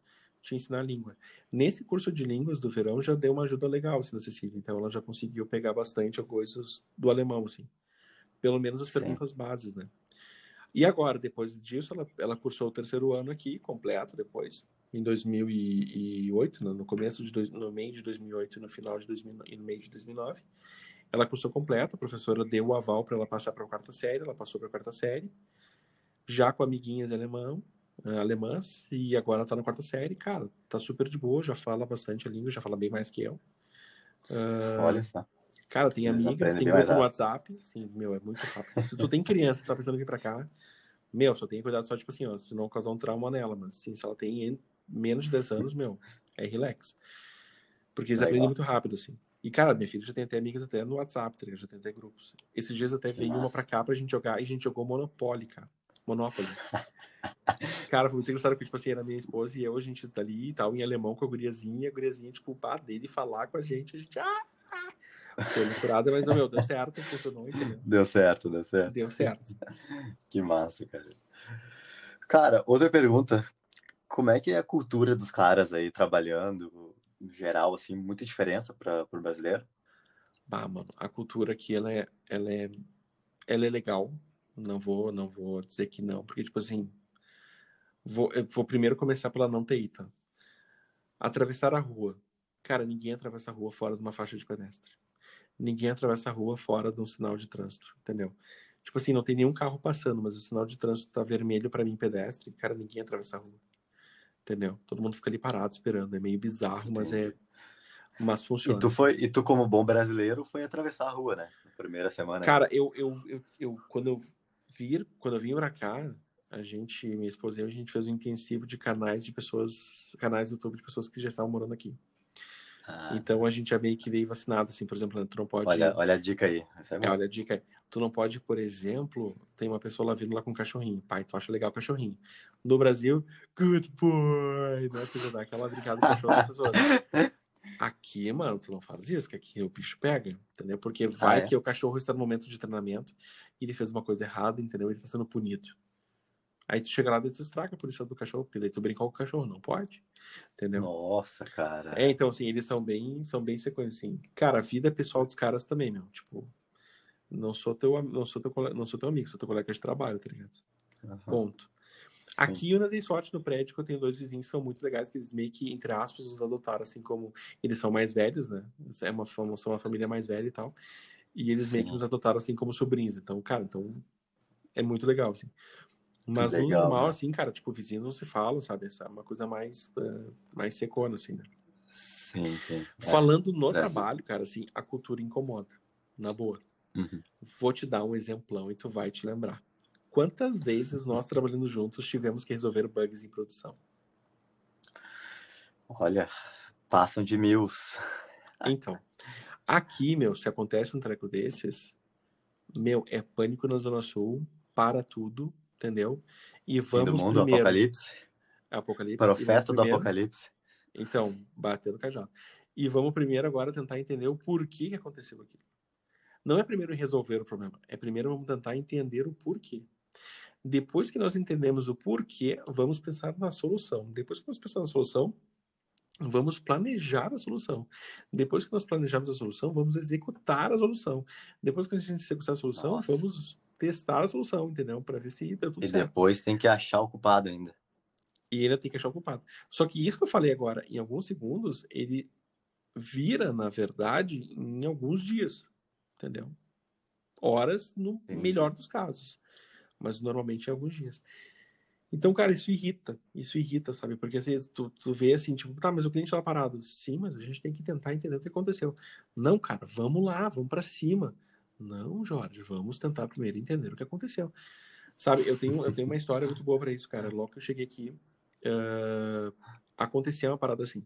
[SPEAKER 2] te ensinar a língua. Nesse curso de línguas do verão já deu uma ajuda legal, assim, na Cecília. Então ela já conseguiu pegar bastante coisas do alemão, assim. Pelo menos as Sim. perguntas bases, né? E agora, depois disso, ela, ela cursou o terceiro ano aqui, completo, depois em 2008, no começo de dois, no meio de 2008 no final de 2000, e no meio de 2009. Ela cursou completa, a professora deu o aval para ela passar para a quarta série, ela passou para a quarta série, já com amiguinhas alemão, uh, alemãs, e agora está na quarta série. Cara, tá super de boa, já fala bastante a língua, já fala bem mais que eu.
[SPEAKER 1] Uh, Olha só.
[SPEAKER 2] Cara, tem Eles amigas, tem grupo no WhatsApp, sim, meu, é muito rápido. Se tu tem criança, tá pensando em vir para cá, meu, só tem que cuidar só, tipo assim, ó, se não causar um trauma nela, mas sim, se ela tem menos de 10 anos, meu, é relax. Porque eles Legal. aprendem muito rápido, assim. E, cara, minha filha já tem até amigas até no WhatsApp, tá já tem até grupos. Esses dias até veio uma pra cá pra gente jogar e a gente jogou Monopoly, cara. Monopoly. [LAUGHS] cara, foi muito engraçado porque, tipo assim, era minha esposa e eu, a gente tá ali e tal, em alemão com a guriazinha, e a guriazinha, tipo, pá, dele falar com a gente, a gente, ah, ah. Foi curada, mas, meu, deu certo, funcionou, entendeu?
[SPEAKER 1] Deu certo, deu certo.
[SPEAKER 2] Deu certo. [LAUGHS]
[SPEAKER 1] que massa, cara. Cara, outra pergunta como é que é a cultura dos caras aí trabalhando, em geral, assim, muita diferença para o brasileiro?
[SPEAKER 2] Bah, mano, a cultura aqui, ela é, ela é, ela é legal, Não vou, não vou dizer que não, porque, tipo assim, vou, vou primeiro começar pela não TI, tá? Atravessar a rua. Cara, ninguém atravessa a rua fora de uma faixa de pedestre. Ninguém atravessa a rua fora de um sinal de trânsito, entendeu? Tipo assim, não tem nenhum carro passando, mas o sinal de trânsito tá vermelho para mim pedestre, cara, ninguém atravessa a rua. Entendeu? Todo mundo fica ali parado esperando, é meio bizarro, mas é mas funciona.
[SPEAKER 1] E tu foi, e tu como bom brasileiro foi atravessar a rua, né? Na primeira semana.
[SPEAKER 2] Cara, eu, eu, eu, eu quando eu vir, quando eu vim para cá, a gente, minha esposa e eu, a gente fez um intensivo de canais de pessoas, canais do YouTube de pessoas que já estavam morando aqui. Ah. Então a gente já meio que veio vacinado, assim, por exemplo, tu não pode.
[SPEAKER 1] Olha, olha a dica aí.
[SPEAKER 2] É é, olha a dica aí. Tu não pode, por exemplo, tem uma pessoa lá vindo lá com um cachorrinho. Pai, tu acha legal o cachorrinho. No Brasil, good boy, né? Tu já dá aquela brincada com o cachorro da pessoa. Né? [LAUGHS] Aqui, mano, tu não faz isso, que aqui o bicho pega, entendeu? Porque ah, vai ah, é? que o cachorro está no momento de treinamento e ele fez uma coisa errada, entendeu? Ele está sendo punido. Aí tu chega lá e tu estraga a punição do cachorro, porque daí tu brinca com o cachorro, não pode. Entendeu?
[SPEAKER 1] Nossa, cara.
[SPEAKER 2] É, então, assim, eles são bem, são bem sequências, assim. Cara, a vida pessoal dos caras também, meu. Tipo, não sou teu, não sou teu, não sou teu amigo, sou teu colega de trabalho, tá ligado? Uhum. Ponto. Sim. Aqui eu dei sorte no prédio que eu tenho dois vizinhos que são muito legais, que eles meio que, entre aspas, os adotaram, assim como eles são mais velhos, né? É uma, são uma família mais velha e tal. E eles Sim. meio que nos adotaram assim como sobrinhos. Então, cara, então é muito legal, assim. Mas legal, no normal, né? assim, cara, tipo, vizinhos não se falam, sabe? Essa é uma coisa mais, uh, mais secona, assim, né?
[SPEAKER 1] Sim, sim.
[SPEAKER 2] Falando no é. trabalho, cara, assim, a cultura incomoda. Na boa.
[SPEAKER 1] Uhum.
[SPEAKER 2] Vou te dar um exemplão e tu vai te lembrar. Quantas vezes nós trabalhando juntos tivemos que resolver bugs em produção?
[SPEAKER 1] Olha, passam de mil.
[SPEAKER 2] Então, aqui, meu, se acontece um treco desses, meu, é pânico na Zona Sul, para tudo, entendeu? E vamos
[SPEAKER 1] Fim do mundo, primeiro... Apocalipse.
[SPEAKER 2] Apocalipse.
[SPEAKER 1] Profeta do Apocalipse.
[SPEAKER 2] Então, bater no cajado. E vamos primeiro agora tentar entender o porquê que aconteceu aquilo. Não é primeiro resolver o problema, é primeiro vamos tentar entender o porquê. Depois que nós entendemos o porquê, vamos pensar na solução. Depois que nós pensamos na solução, vamos planejar a solução. Depois que nós planejamos a solução, vamos executar a solução. Depois que a gente executar a solução, Nossa. vamos testar a solução, entendeu? Para ver se deu tudo
[SPEAKER 1] e
[SPEAKER 2] certo.
[SPEAKER 1] E depois tem que achar o culpado ainda.
[SPEAKER 2] E ainda tem que achar o culpado. Só que isso que eu falei agora, em alguns segundos, ele vira, na verdade, em alguns dias, entendeu? Horas, no Sim. melhor dos casos. Mas normalmente em alguns dias. Então, cara, isso irrita. Isso irrita, sabe? Porque às vezes tu, tu vê assim, tipo, tá, mas o cliente tá parado. Sim, mas a gente tem que tentar entender o que aconteceu. Não, cara, vamos lá, vamos para cima. Não, Jorge, vamos tentar primeiro entender o que aconteceu. Sabe, eu tenho, eu tenho uma história muito boa para isso, cara. Logo que eu cheguei aqui, uh, acontecia uma parada assim.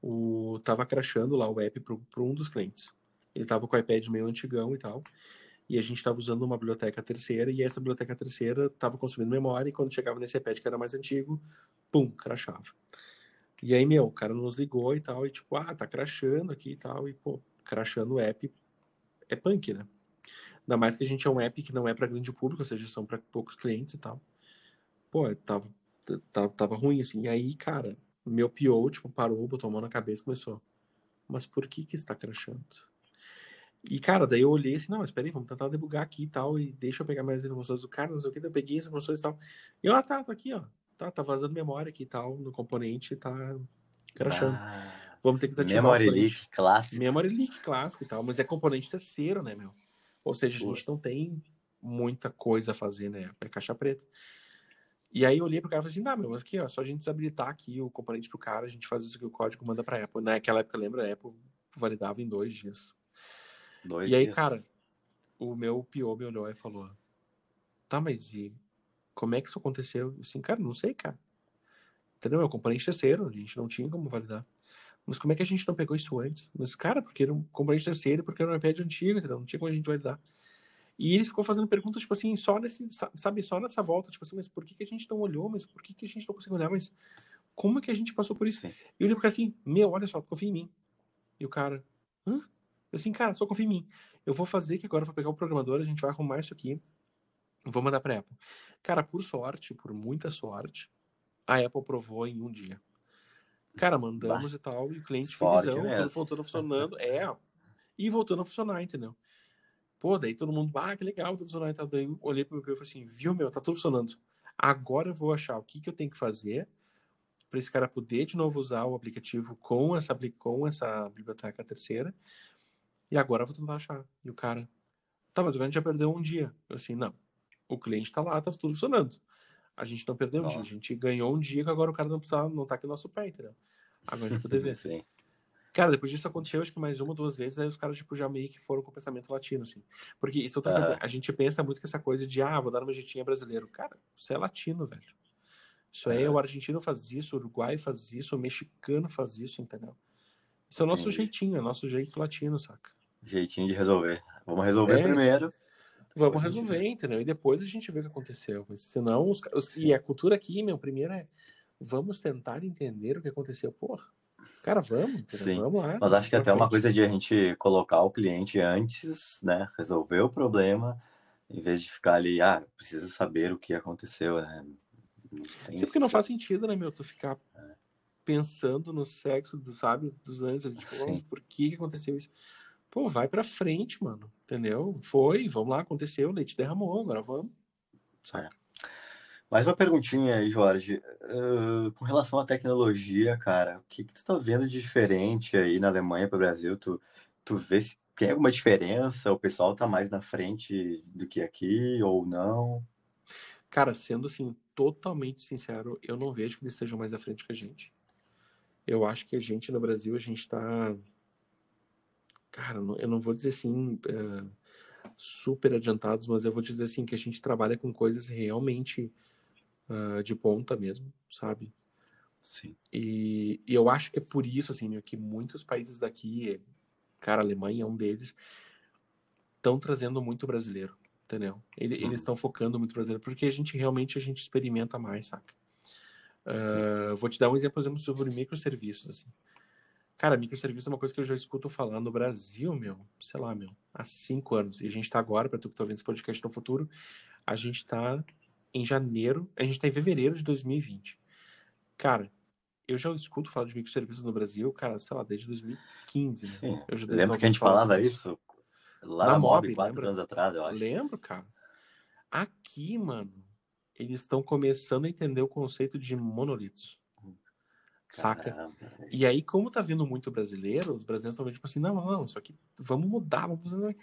[SPEAKER 2] O, tava crashando lá o app para um dos clientes. Ele tava com o iPad meio antigão e tal. E a gente estava usando uma biblioteca terceira, e essa biblioteca terceira estava consumindo memória, e quando chegava nesse iPad que era mais antigo, pum, crashava. E aí, meu, o cara nos ligou e tal, e tipo, ah, tá crashando aqui e tal, e pô, crashando o app é punk, né? Ainda mais que a gente é um app que não é para grande público, ou seja, são para poucos clientes e tal. Pô, tava, tava, tava ruim, assim. E aí, cara, meu PO, tipo, parou, botou a mão na cabeça e começou. Mas por que que está crashando? E, cara, daí eu olhei assim, não, espera aí, vamos tentar debugar aqui e tal, e deixa eu pegar mais informações do cara, não sei o que, eu peguei as informações e tal. E eu, ah, tá, tá aqui, ó. Tá, tá vazando memória aqui e tal, no componente, tá crashando. Ah. Vamos ter que desativar
[SPEAKER 1] Memory leak clássico.
[SPEAKER 2] Memory leak clássico e tal, mas é componente terceiro, né, meu? Ou seja, a gente não tem muita coisa a fazer, né? É caixa preta. E aí eu olhei pro cara e falei assim, não, meu, mas aqui, ó, só a gente desabilitar aqui o componente pro cara, a gente faz isso aqui, o código manda pra Apple. Naquela época, lembra, a Apple validava em dois dias.
[SPEAKER 1] Dois
[SPEAKER 2] e aí,
[SPEAKER 1] dias.
[SPEAKER 2] cara, o meu PO me olhou e falou, tá, mas e como é que isso aconteceu? Eu assim, cara, não sei, cara. Entendeu? É o componente terceiro, a gente não tinha como validar. Mas como é que a gente não pegou isso antes? Mas, cara, porque era um componente terceiro, porque era um iPad antigo, entendeu? Não tinha como a gente validar. E ele ficou fazendo perguntas, tipo assim, só nesse, sabe, só nessa volta, tipo assim, mas por que, que a gente não olhou? Mas por que, que a gente não conseguiu olhar? Mas como é que a gente passou por isso? Sim. E ele ficou assim, meu, olha só, confia em mim. E o cara, hã? Eu assim, cara, só confia em mim. Eu vou fazer que agora eu vou pegar o programador, a gente vai arrumar isso aqui, vou mandar pra Apple. Cara, por sorte, por muita sorte, a Apple provou em um dia. Cara, mandamos bah, e tal, e o cliente felizão, tudo voltando funcionando. É, e voltando a funcionar, entendeu? Pô, daí todo mundo, ah, que legal, tá funcionando. Então, daí eu olhei pro meu e falei assim, viu, meu, tá tudo funcionando. Agora eu vou achar o que, que eu tenho que fazer para esse cara poder de novo usar o aplicativo com essa, com essa biblioteca terceira. E agora eu vou tentar achar. E o cara, tá, mas a gente já perdeu um dia. Eu assim, não. O cliente tá lá, tá tudo funcionando. A gente não perdeu Nossa. um dia, a gente ganhou um dia que agora o cara não precisa, não tá aqui no nosso pé, entendeu? Agora a gente poder [LAUGHS] ver.
[SPEAKER 1] Sim.
[SPEAKER 2] Cara, depois disso aconteceu, acho que mais uma, duas vezes, aí os caras, tipo, já meio que foram com o pensamento latino, assim. Porque isso é outra coisa, a gente pensa muito que essa coisa de, ah, vou dar uma jeitinha brasileiro. Cara, isso é latino, velho. Isso aí, é. o argentino faz isso, o uruguai faz isso, o mexicano faz isso, entendeu? Isso é o nosso jeitinho, é o nosso jeito latino, saca?
[SPEAKER 1] Jeitinho de resolver. Vamos resolver é, primeiro.
[SPEAKER 2] Vamos resolver, entendeu? E depois a gente vê o que aconteceu. Mas senão, os, os, e a cultura aqui, meu, primeiro é vamos tentar entender o que aconteceu. Porra, cara, vamos, Sim. vamos lá.
[SPEAKER 1] Mas acho que até uma coisa de a gente colocar o cliente antes, né? Resolver o problema, em vez de ficar ali, ah, precisa saber o que aconteceu, né?
[SPEAKER 2] Sim, porque não faz sentido, né, meu, tu ficar é. pensando no sexo, do, sabe, dos anos, tipo, oh, por que, que aconteceu isso? Pô, vai pra frente, mano, entendeu? Foi, vamos lá, aconteceu, o leite derramou, agora vamos.
[SPEAKER 1] É. Mais uma perguntinha aí, Jorge. Uh, com relação à tecnologia, cara, o que, que tu tá vendo de diferente aí na Alemanha para o Brasil? Tu, tu vê se tem alguma diferença? O pessoal tá mais na frente do que aqui ou não?
[SPEAKER 2] Cara, sendo assim, totalmente sincero, eu não vejo que eles estejam mais à frente que a gente. Eu acho que a gente no Brasil, a gente tá. Cara, eu não vou dizer assim. Uh, super adiantados, mas eu vou dizer assim que a gente trabalha com coisas realmente uh, de ponta mesmo, sabe?
[SPEAKER 1] Sim.
[SPEAKER 2] E, e, eu acho que é por isso, assim, que muitos países daqui, cara, a Alemanha é um deles, estão trazendo muito brasileiro entendeu? Uhum. Eles estão focando muito brasileiro, porque a gente realmente a gente experimenta mais, saca? Uh, vou te dar um exemplo, por exemplo, sobre microserviços, assim. Cara, microserviço é uma coisa que eu já escuto falar no Brasil, meu, sei lá, meu, há cinco anos. E a gente tá agora, para tu que tá vendo esse podcast no futuro, a gente tá em janeiro, a gente tá em fevereiro de 2020. Cara, eu já escuto falar de microserviços no Brasil, cara, sei lá, desde 2015, né?
[SPEAKER 1] Sim. Eu já Lembra que a gente falava isso Lá na, na Mob, Mob quatro lembra? anos atrás, eu acho.
[SPEAKER 2] Lembro, cara. Aqui, mano, eles estão começando a entender o conceito de monolitos. Saca? Caramba. E aí, como tá vindo muito brasileiro, os brasileiros estão tipo assim, não, não, isso aqui vamos mudar, vamos fazer.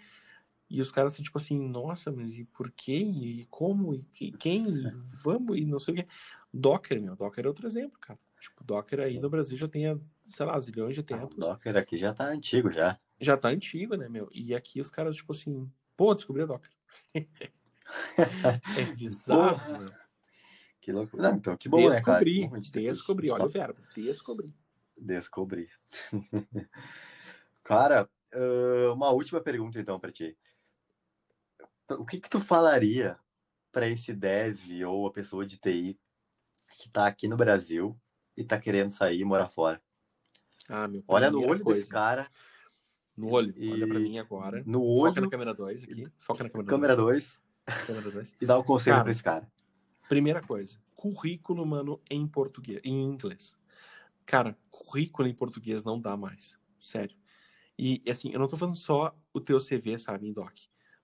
[SPEAKER 2] E os caras são tipo assim, nossa, mas e por quê? E como? E quem? E [LAUGHS] vamos? E não sei o quê. Docker, meu, Docker é outro exemplo, cara. Tipo, Docker aí Sim. no Brasil já tem, sei lá, zilhões de ah, tempos.
[SPEAKER 1] Ah, Docker aqui já tá antigo já
[SPEAKER 2] já tá antigo, né, meu? E aqui os caras, tipo assim, pô, descobri a Docker. [LAUGHS] é [LAUGHS] bizarro, meu.
[SPEAKER 1] Que loucura. Não, então, que bom,
[SPEAKER 2] descobri,
[SPEAKER 1] né, cara?
[SPEAKER 2] Descobri, olha o verbo, descobri.
[SPEAKER 1] Descobri. [LAUGHS] cara, uma última pergunta então para ti. O que que tu falaria para esse dev ou a pessoa de TI que tá aqui no Brasil e tá querendo sair e morar fora?
[SPEAKER 2] Ah, meu,
[SPEAKER 1] Olha no olho coisa. desse cara
[SPEAKER 2] no olho. E... Olha pra mim agora.
[SPEAKER 1] No olho.
[SPEAKER 2] Foca na câmera 2 aqui. Foca na câmera 2.
[SPEAKER 1] Câmera 2.
[SPEAKER 2] Câmera 2.
[SPEAKER 1] e dá um conselho cara, pra esse cara.
[SPEAKER 2] Primeira coisa. Currículo, mano, em português. Em inglês. Cara, currículo em português não dá mais. Sério. E, assim, eu não tô falando só o teu CV, sabe, em doc.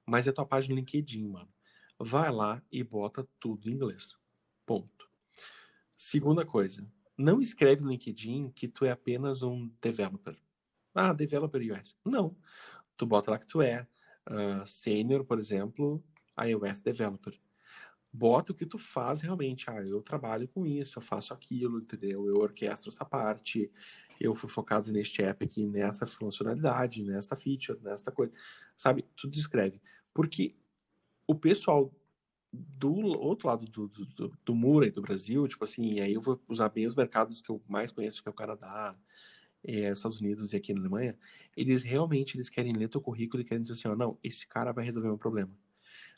[SPEAKER 2] Mas é a tua página no LinkedIn, mano. Vai lá e bota tudo em inglês. Ponto. Segunda coisa. Não escreve no LinkedIn que tu é apenas um developer. Ah, developer US. Não. Tu bota lá que tu é uh, senior, por exemplo, iOS developer. Bota o que tu faz realmente. Ah, eu trabalho com isso, eu faço aquilo, entendeu? Eu orquestro essa parte, eu fui focado neste app aqui, nessa funcionalidade, nesta feature, nesta coisa. Sabe? Tu descreve. Porque o pessoal do outro lado do, do, do, do muro aí do Brasil, tipo assim, aí eu vou usar bem os mercados que eu mais conheço, que é o Canadá, é, Estados Unidos e aqui na Alemanha, eles realmente eles querem ler teu currículo e querem dizer assim, ó, não, esse cara vai resolver meu problema,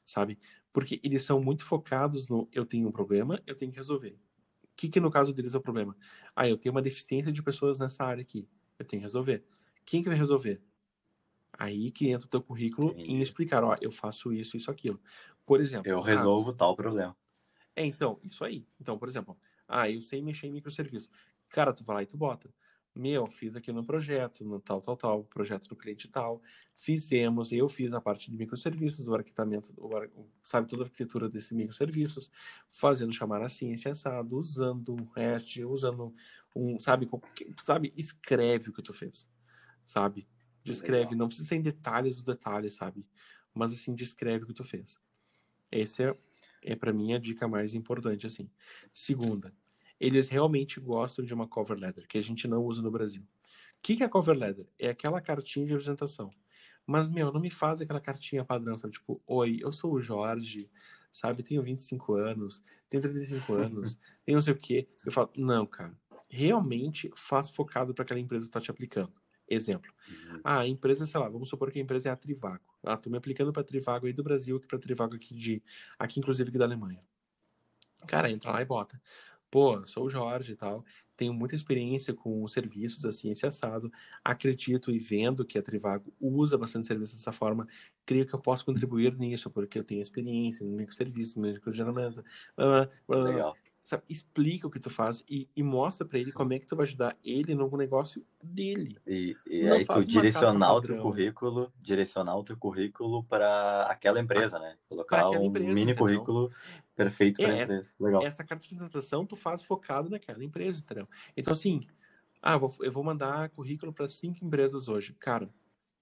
[SPEAKER 2] sabe? Porque eles são muito focados no eu tenho um problema, eu tenho que resolver. O que, que no caso deles é o problema? Ah, eu tenho uma deficiência de pessoas nessa área aqui, eu tenho que resolver. Quem que vai resolver? Aí que entra o teu currículo Entendi. em explicar, ó, eu faço isso, isso, aquilo. Por exemplo.
[SPEAKER 1] Eu resolvo caso... tal problema.
[SPEAKER 2] É, então, isso aí. Então, por exemplo, ah, eu sei mexer em microserviços. Cara, tu vai lá e tu bota Meu, fiz aqui no projeto, no tal, tal, tal, projeto do cliente tal. Fizemos, eu fiz a parte de microserviços, o arquitetamento, o, sabe, toda a arquitetura desses microserviços, fazendo chamar assim, esse assado, usando um REST, usando um, sabe, sabe, escreve o que tu fez, sabe? Descreve, não precisa ser em detalhes do detalhe, sabe? Mas assim, descreve o que tu fez. Esse é, é para mim a dica mais importante, assim. Segunda, eles realmente gostam de uma cover letter, que a gente não usa no Brasil. O que, que é cover letter? É aquela cartinha de apresentação. Mas, meu, não me faz aquela cartinha padrão, sabe? Tipo, oi, eu sou o Jorge, sabe? Tenho 25 anos, tenho 35 [LAUGHS] anos, tenho não sei o quê. Eu falo, não, cara, realmente faz focado para aquela empresa que está te aplicando. Exemplo. Uhum. Ah, a empresa, sei lá, vamos supor que a empresa é a Trivago. Ah, tô me aplicando para Trivago aí do Brasil, aqui para Trivago aqui de, aqui inclusive aqui da Alemanha. Cara, entra lá e bota pô, sou o Jorge e tal, tenho muita experiência com serviços assim, esse assado, acredito e vendo que a Trivago usa bastante serviço dessa forma, creio que eu posso contribuir nisso, porque eu tenho experiência no microserviço, no microgeramento, blá, blá, blá, Legal sabe, explica o que tu faz e, e mostra para ele Sim. como é que tu vai ajudar ele no negócio dele.
[SPEAKER 1] E, e aí tu direcionar o teu currículo, direcionar o teu currículo para aquela empresa, né? Colocar um empresa, mini entendeu? currículo perfeito para é, a empresa. Legal.
[SPEAKER 2] Essa carta de apresentação tu faz focado naquela empresa, entendeu? Então assim, ah, vou, eu vou mandar currículo para cinco empresas hoje. Cara,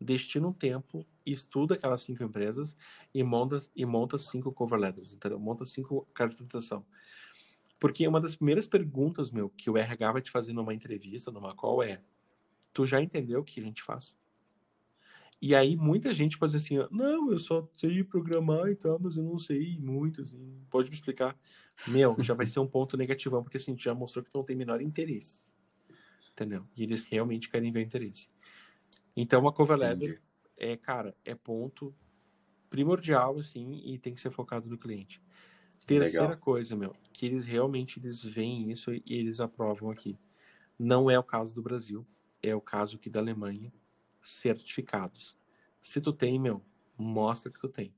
[SPEAKER 2] destina um tempo, estuda aquelas cinco empresas e monta, e monta cinco cover letters, entendeu? Monta cinco cartas de apresentação. Porque uma das primeiras perguntas, meu, que o RH vai te fazer numa entrevista, numa call, é: tu já entendeu o que a gente faz? E aí muita gente pode dizer assim: não, eu só sei programar e tal, mas eu não sei muito, assim, pode me explicar? Meu, já vai ser um ponto negativão, porque assim, já mostrou que não tem menor interesse. Entendeu? E eles realmente querem ver o interesse. Então, a cover letter é, cara, é ponto primordial, assim, e tem que ser focado no cliente. Terceira Legal. coisa, meu, que eles realmente eles veem isso e eles aprovam aqui. Não é o caso do Brasil, é o caso aqui da Alemanha, certificados. Se tu tem, meu, mostra que tu tem.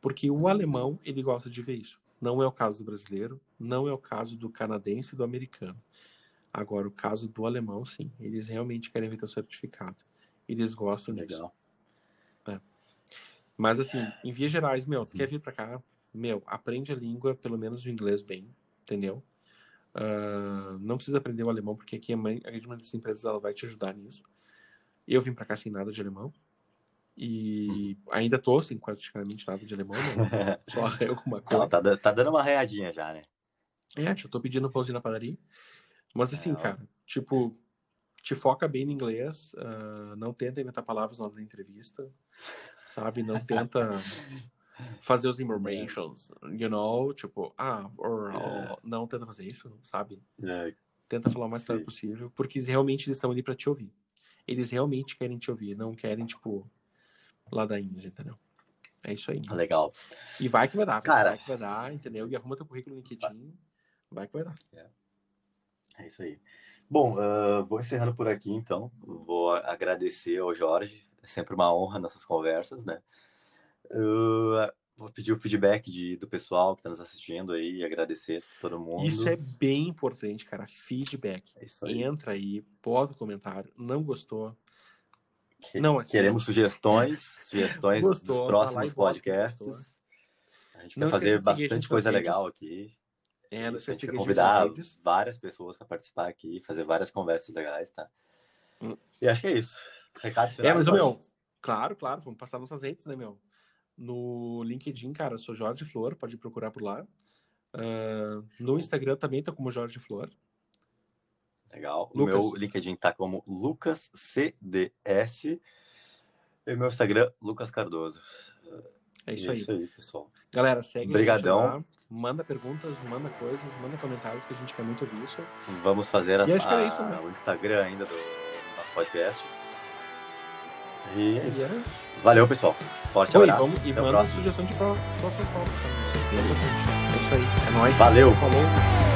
[SPEAKER 2] Porque o alemão, ele gosta de ver isso. Não é o caso do brasileiro, não é o caso do canadense e do americano. Agora, o caso do alemão, sim, eles realmente querem ver teu certificado. Eles gostam Legal. disso. É. Mas assim, em vias gerais, meu, tu quer vir para cá, meu, aprende a língua, pelo menos o inglês bem, entendeu? Uh, não precisa aprender o alemão, porque aqui a grande maioria das empresas ela vai te ajudar nisso. Eu vim para cá sem nada de alemão. E uhum. ainda tô sem praticamente nada de alemão, mas só [LAUGHS] [LAUGHS] alguma coisa. Não,
[SPEAKER 1] tá, tá, dando uma readinha já, né?
[SPEAKER 2] É, já tô pedindo pãozinho na padaria. Mas assim, é, cara, tipo, te foca bem no inglês, uh, não tenta inventar palavras na hora da entrevista, sabe? Não tenta [LAUGHS] fazer os [LAUGHS] informations, you know, tipo, ah, or, é. não tenta fazer isso, sabe? É. Tenta falar o mais claro possível, porque realmente eles estão ali para te ouvir. Eles realmente querem te ouvir, não querem, tipo, ladainhas, entendeu? É isso aí.
[SPEAKER 1] Mano. Legal.
[SPEAKER 2] E vai que vai dar, cara. Vai que vai dar, entendeu? E arruma teu currículo no LinkedIn, vai que vai dar.
[SPEAKER 1] É, é isso aí. Bom, uh, vou encerrando por aqui, então. Vou agradecer ao Jorge. É sempre uma honra nessas conversas, né? Uh, vou pedir o feedback de, do pessoal que está nos assistindo aí, agradecer todo mundo.
[SPEAKER 2] Isso é bem importante, cara. Feedback. É isso aí. Entra aí, bota o comentário. Não gostou?
[SPEAKER 1] Que, não, assim, Queremos sugestões, [LAUGHS] sugestões gostou, dos próximos podcasts. A gente não quer fazer bastante coisa legal aqui. É, não a gente quer convidar várias pessoas para participar aqui, fazer várias conversas legais, tá? Hum. E acho que é isso. Recado final.
[SPEAKER 2] É, mas, meu, claro, claro, vamos passar nossas redes, né, meu? No LinkedIn, cara, eu sou Jorge Flor, pode procurar por lá. Uh, no Instagram também tá como Jorge Flor.
[SPEAKER 1] Legal. Lucas. O meu LinkedIn tá como Lucas CDS. E o meu Instagram, Lucas Cardoso.
[SPEAKER 2] É isso, é
[SPEAKER 1] isso aí. pessoal.
[SPEAKER 2] Galera, segue
[SPEAKER 1] Obrigadão. a gente
[SPEAKER 2] lá. Manda perguntas, manda coisas, manda comentários que a gente quer muito ouvir isso.
[SPEAKER 1] Vamos fazer a, é isso, né? o Instagram ainda do nosso podcast. E é isso. É. Valeu, pessoal. Forte Oi, abraço.
[SPEAKER 2] Vamos, e manda sugestão de próximas pautas. É isso aí. É nóis.
[SPEAKER 1] Valeu.
[SPEAKER 2] Falou.